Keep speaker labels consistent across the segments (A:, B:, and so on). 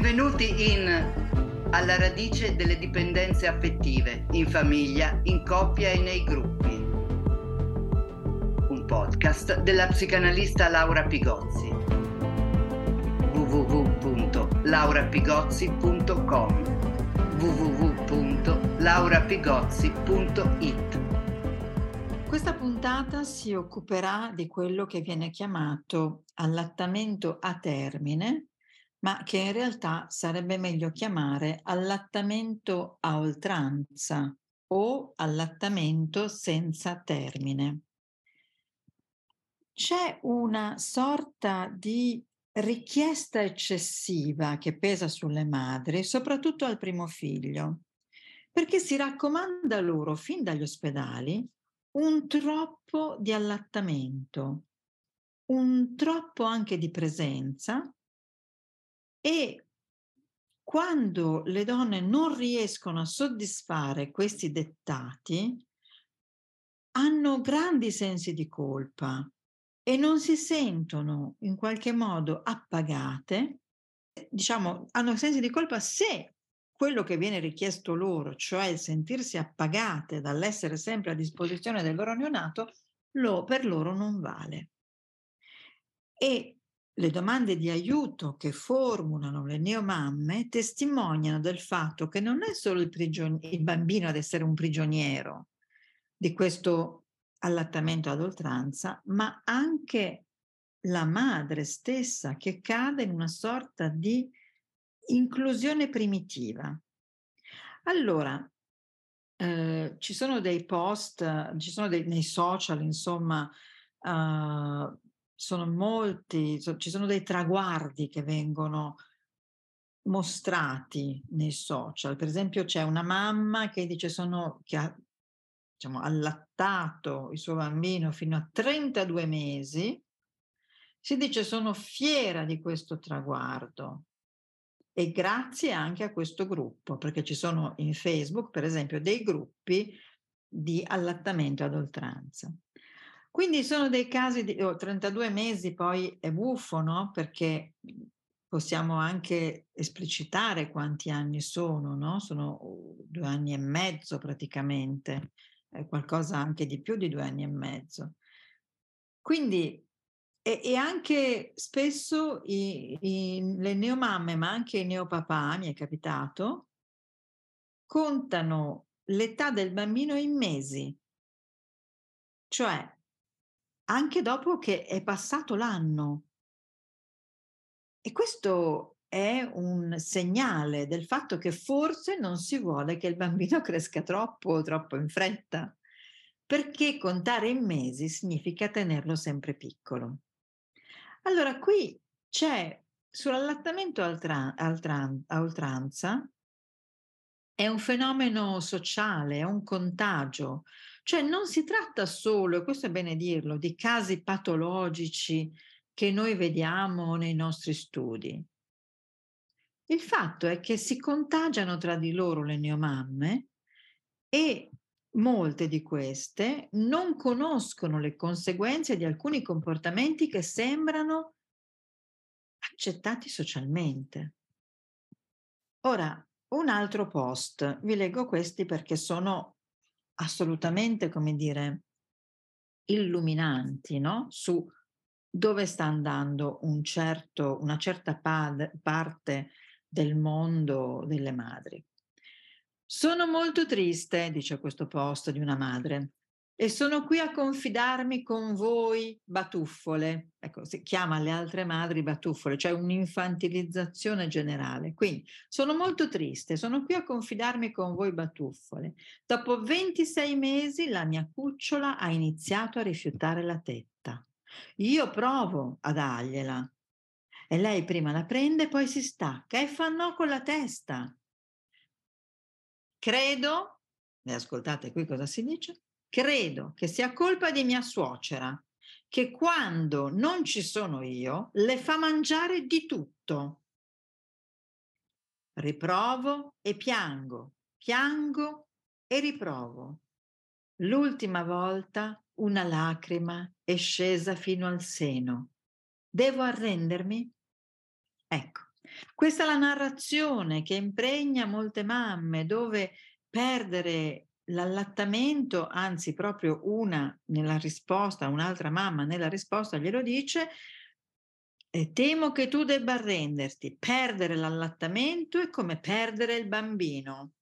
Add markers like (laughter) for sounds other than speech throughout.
A: Benvenuti in Alla radice delle dipendenze affettive, in famiglia, in coppia e nei gruppi. Un podcast della psicanalista Laura Pigozzi. www.laurapigozzi.com www.laurapigozzi.it
B: Questa puntata si occuperà di quello che viene chiamato allattamento a termine ma che in realtà sarebbe meglio chiamare allattamento a oltranza o allattamento senza termine. C'è una sorta di richiesta eccessiva che pesa sulle madri, soprattutto al primo figlio, perché si raccomanda loro fin dagli ospedali un troppo di allattamento, un troppo anche di presenza e quando le donne non riescono a soddisfare questi dettati, hanno grandi sensi di colpa e non si sentono in qualche modo appagate, diciamo, hanno sensi di colpa se quello che viene richiesto loro, cioè il sentirsi appagate dall'essere sempre a disposizione del loro neonato, lo, per loro non vale. E le domande di aiuto che formulano le neomamme testimoniano del fatto che non è solo il, prigion- il bambino ad essere un prigioniero di questo allattamento ad oltranza, ma anche la madre stessa che cade in una sorta di inclusione primitiva. Allora, eh, ci sono dei post, ci sono dei, nei social, insomma, uh, sono molti, ci sono dei traguardi che vengono mostrati nei social. Per esempio c'è una mamma che dice sono, che ha diciamo, allattato il suo bambino fino a 32 mesi, si dice sono fiera di questo traguardo e grazie anche a questo gruppo, perché ci sono in Facebook, per esempio, dei gruppi di allattamento ad oltranza. Quindi sono dei casi di oh, 32 mesi, poi è buffo, no? Perché possiamo anche esplicitare quanti anni sono, no? Sono due anni e mezzo praticamente, è qualcosa anche di più di due anni e mezzo. Quindi, e, e anche spesso i, i, le neomamme, ma anche i neopapà, mi è capitato, contano l'età del bambino in mesi. Cioè, anche dopo che è passato l'anno. E questo è un segnale del fatto che forse non si vuole che il bambino (laughs) cresca troppo o troppo in fretta, perché contare in mesi significa tenerlo sempre piccolo. Allora, qui c'è sull'allattamento a oltranza, è un fenomeno sociale, è un contagio, cioè non si tratta solo, e questo è bene dirlo, di casi patologici che noi vediamo nei nostri studi. Il fatto è che si contagiano tra di loro le neomamme e molte di queste non conoscono le conseguenze di alcuni comportamenti che sembrano accettati socialmente. Ora, un altro post, vi leggo questi perché sono assolutamente, come dire, illuminanti no? su dove sta andando un certo, una certa pad, parte del mondo delle madri. Sono molto triste, dice questo post di una madre, e sono qui a confidarmi con voi, batuffole. Ecco, si chiama le altre madri batuffole, cioè un'infantilizzazione generale. Quindi sono molto triste, sono qui a confidarmi con voi, batuffole. Dopo 26 mesi la mia cucciola ha iniziato a rifiutare la tetta. Io provo a dargliela. E lei prima la prende, poi si stacca e fa no con la testa. Credo, e ascoltate qui cosa si dice, credo che sia colpa di mia suocera, che quando non ci sono io le fa mangiare di tutto. Riprovo e piango, piango e riprovo. L'ultima volta una lacrima è scesa fino al seno. Devo arrendermi? Ecco, Questa è la narrazione che impregna molte mamme, dove perdere l'allattamento, anzi proprio una nella risposta, un'altra mamma nella risposta glielo dice, e temo che tu debba arrenderti. Perdere l'allattamento è come perdere il bambino.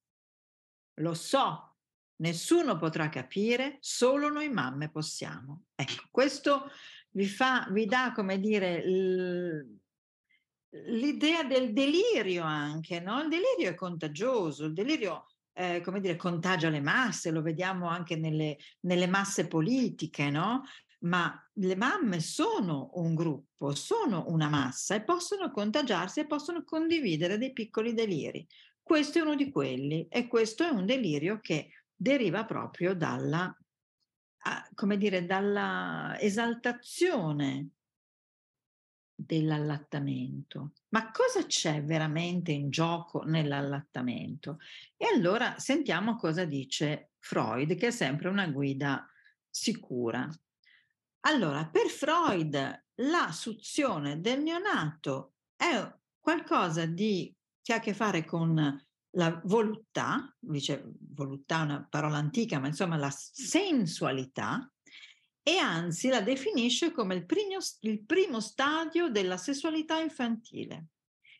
B: Lo so, nessuno potrà capire, solo noi mamme possiamo. Ecco, questo vi fa, vi dà, come dire, l'idea del delirio anche, no? Il delirio è contagioso, il delirio eh, come dire, contagia le masse, lo vediamo anche nelle, nelle masse politiche, no? Ma le mamme sono un gruppo, sono una massa e possono contagiarsi e possono condividere dei piccoli deliri. Questo è uno di quelli e questo è un delirio che deriva proprio dalla, come dire, dalla esaltazione dell'allattamento. Ma cosa c'è veramente in gioco nell'allattamento? E allora sentiamo cosa dice Freud, che è sempre una guida sicura. Allora, per Freud la suzione del neonato è qualcosa di, che ha a che fare con la voluttà, dice voluttà è una parola antica, ma insomma la sensualità, e anzi la definisce come il primo, il primo stadio della sessualità infantile.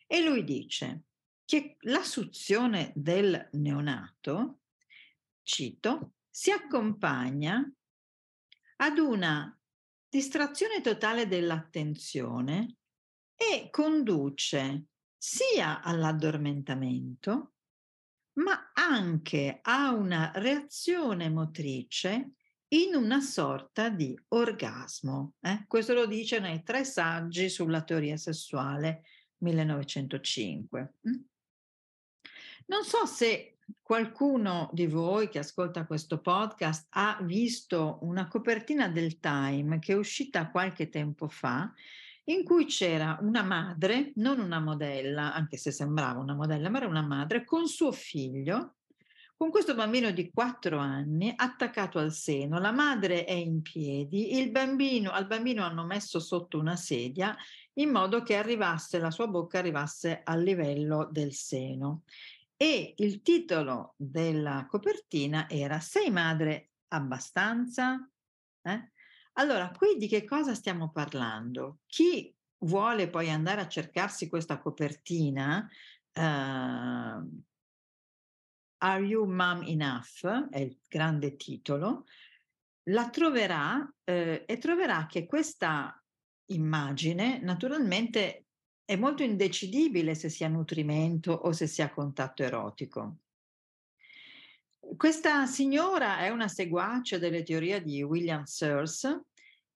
B: E lui dice che la suzione del neonato, cito, si accompagna ad una distrazione totale dell'attenzione e conduce sia all'addormentamento, ma anche a una reazione motrice in una sorta di orgasmo. Eh? Questo lo dice nei tre saggi sulla teoria sessuale 1905. Mm? Non so se qualcuno di voi che ascolta questo podcast ha visto una copertina del Time che è uscita qualche tempo fa in cui c'era una madre, non una modella, anche se sembrava una modella, ma era una madre con suo figlio con questo bambino di quattro anni attaccato al seno, la madre è in piedi, il bambino, al bambino hanno messo sotto una sedia in modo che arrivasse, la sua bocca arrivasse al livello del seno. E il titolo della copertina era Sei madre abbastanza? Eh? Allora, qui di che cosa stiamo parlando? Chi vuole poi andare a cercarsi questa copertina, eh, Are You Mom Enough? È il grande titolo. La troverà eh, e troverà che questa immagine naturalmente è molto indecidibile se sia nutrimento o se sia contatto erotico. Questa signora è una seguace delle teorie di William Sears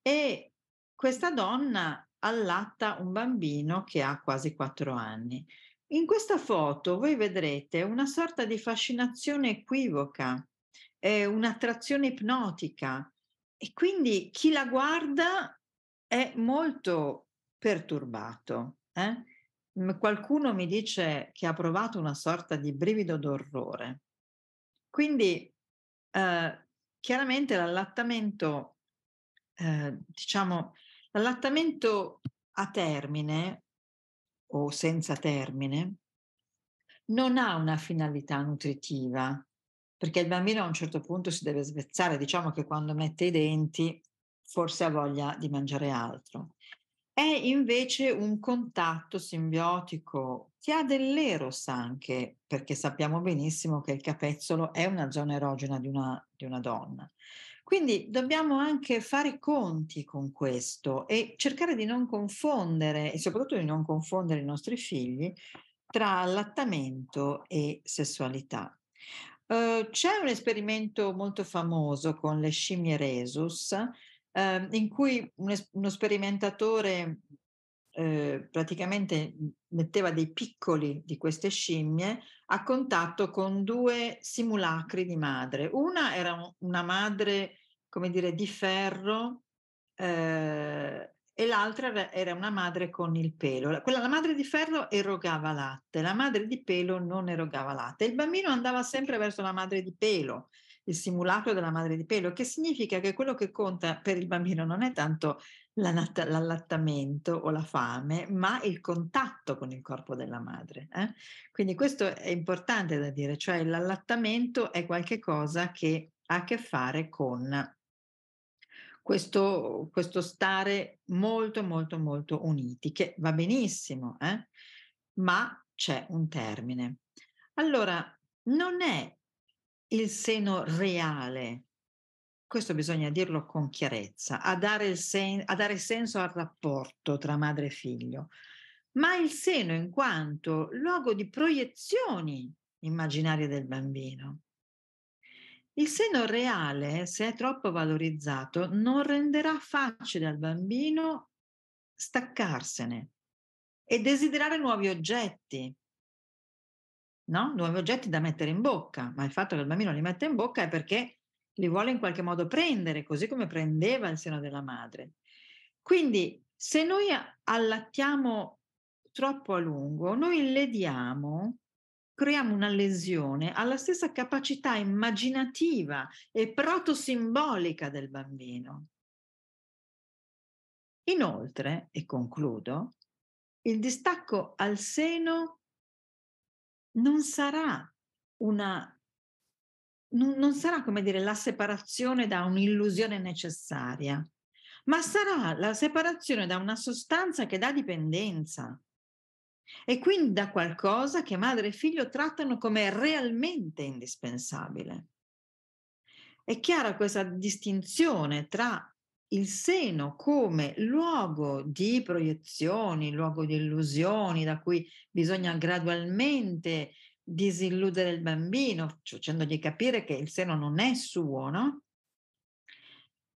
B: e questa donna allatta un bambino che ha quasi quattro anni. In questa foto voi vedrete una sorta di fascinazione equivoca, eh, un'attrazione ipnotica e quindi chi la guarda è molto perturbato. Eh? Qualcuno mi dice che ha provato una sorta di brivido d'orrore. Quindi eh, chiaramente l'allattamento, eh, diciamo, l'allattamento a termine o senza termine, non ha una finalità nutritiva, perché il bambino a un certo punto si deve svezzare, diciamo che quando mette i denti forse ha voglia di mangiare altro. È invece un contatto simbiotico che ha dell'eros anche, perché sappiamo benissimo che il capezzolo è una zona erogena di una, di una donna. Quindi dobbiamo anche fare i conti con questo e cercare di non confondere e soprattutto di non confondere i nostri figli tra allattamento e sessualità. Uh, c'è un esperimento molto famoso con le scimmie Resus uh, in cui un es- uno sperimentatore uh, praticamente metteva dei piccoli di queste scimmie a contatto con due simulacri di madre. Una era un- una madre come dire, di ferro eh, e l'altra era una madre con il pelo. Quella, la madre di ferro erogava latte, la madre di pelo non erogava latte. Il bambino andava sempre verso la madre di pelo, il simulacro della madre di pelo, che significa che quello che conta per il bambino non è tanto l'allattamento o la fame, ma il contatto con il corpo della madre. Eh? Quindi questo è importante da dire, cioè l'allattamento è qualcosa che ha a che fare con questo, questo stare molto, molto, molto uniti, che va benissimo, eh? ma c'è un termine. Allora, non è il seno reale questo bisogna dirlo con chiarezza, a dare, sen- a dare senso al rapporto tra madre e figlio, ma il seno in quanto luogo di proiezioni immaginarie del bambino. Il seno reale, se è troppo valorizzato, non renderà facile al bambino staccarsene e desiderare nuovi oggetti, no? Nuovi oggetti da mettere in bocca, ma il fatto che il bambino li metta in bocca è perché li vuole in qualche modo prendere, così come prendeva il seno della madre. Quindi se noi allattiamo troppo a lungo, noi lediamo, creiamo una lesione alla stessa capacità immaginativa e protosimbolica del bambino. Inoltre, e concludo, il distacco al seno non sarà una non, non sarà, come dire, la separazione da un'illusione necessaria, ma sarà la separazione da una sostanza che dà dipendenza e quindi da qualcosa che madre e figlio trattano come realmente indispensabile. È chiara questa distinzione tra il seno come luogo di proiezioni, luogo di illusioni da cui bisogna gradualmente disilludere il bambino, facendogli capire che il seno non è suo, no?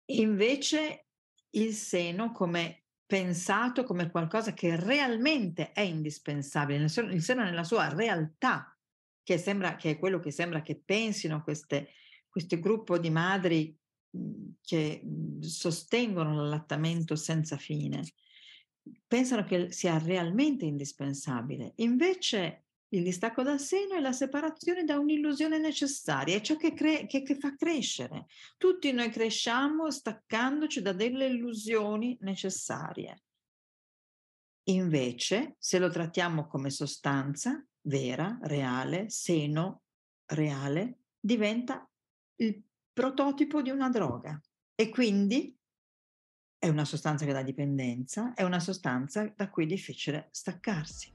B: Invece il seno come pensato come qualcosa che realmente è indispensabile, il seno, nella sua realtà, che, sembra, che è quello che sembra che pensino queste, questo gruppo di madri mhmm, che mhmm, sostengono l'allattamento senza fine, pensano che sia realmente indispensabile. Invece il distacco dal seno è la separazione da un'illusione necessaria, è ciò che, cre- che, che fa crescere. Tutti noi cresciamo staccandoci da delle illusioni necessarie. Invece, se lo trattiamo come sostanza vera, reale, seno reale, diventa il prototipo di una droga e quindi è una sostanza che dà dipendenza, è una sostanza da cui è difficile staccarsi.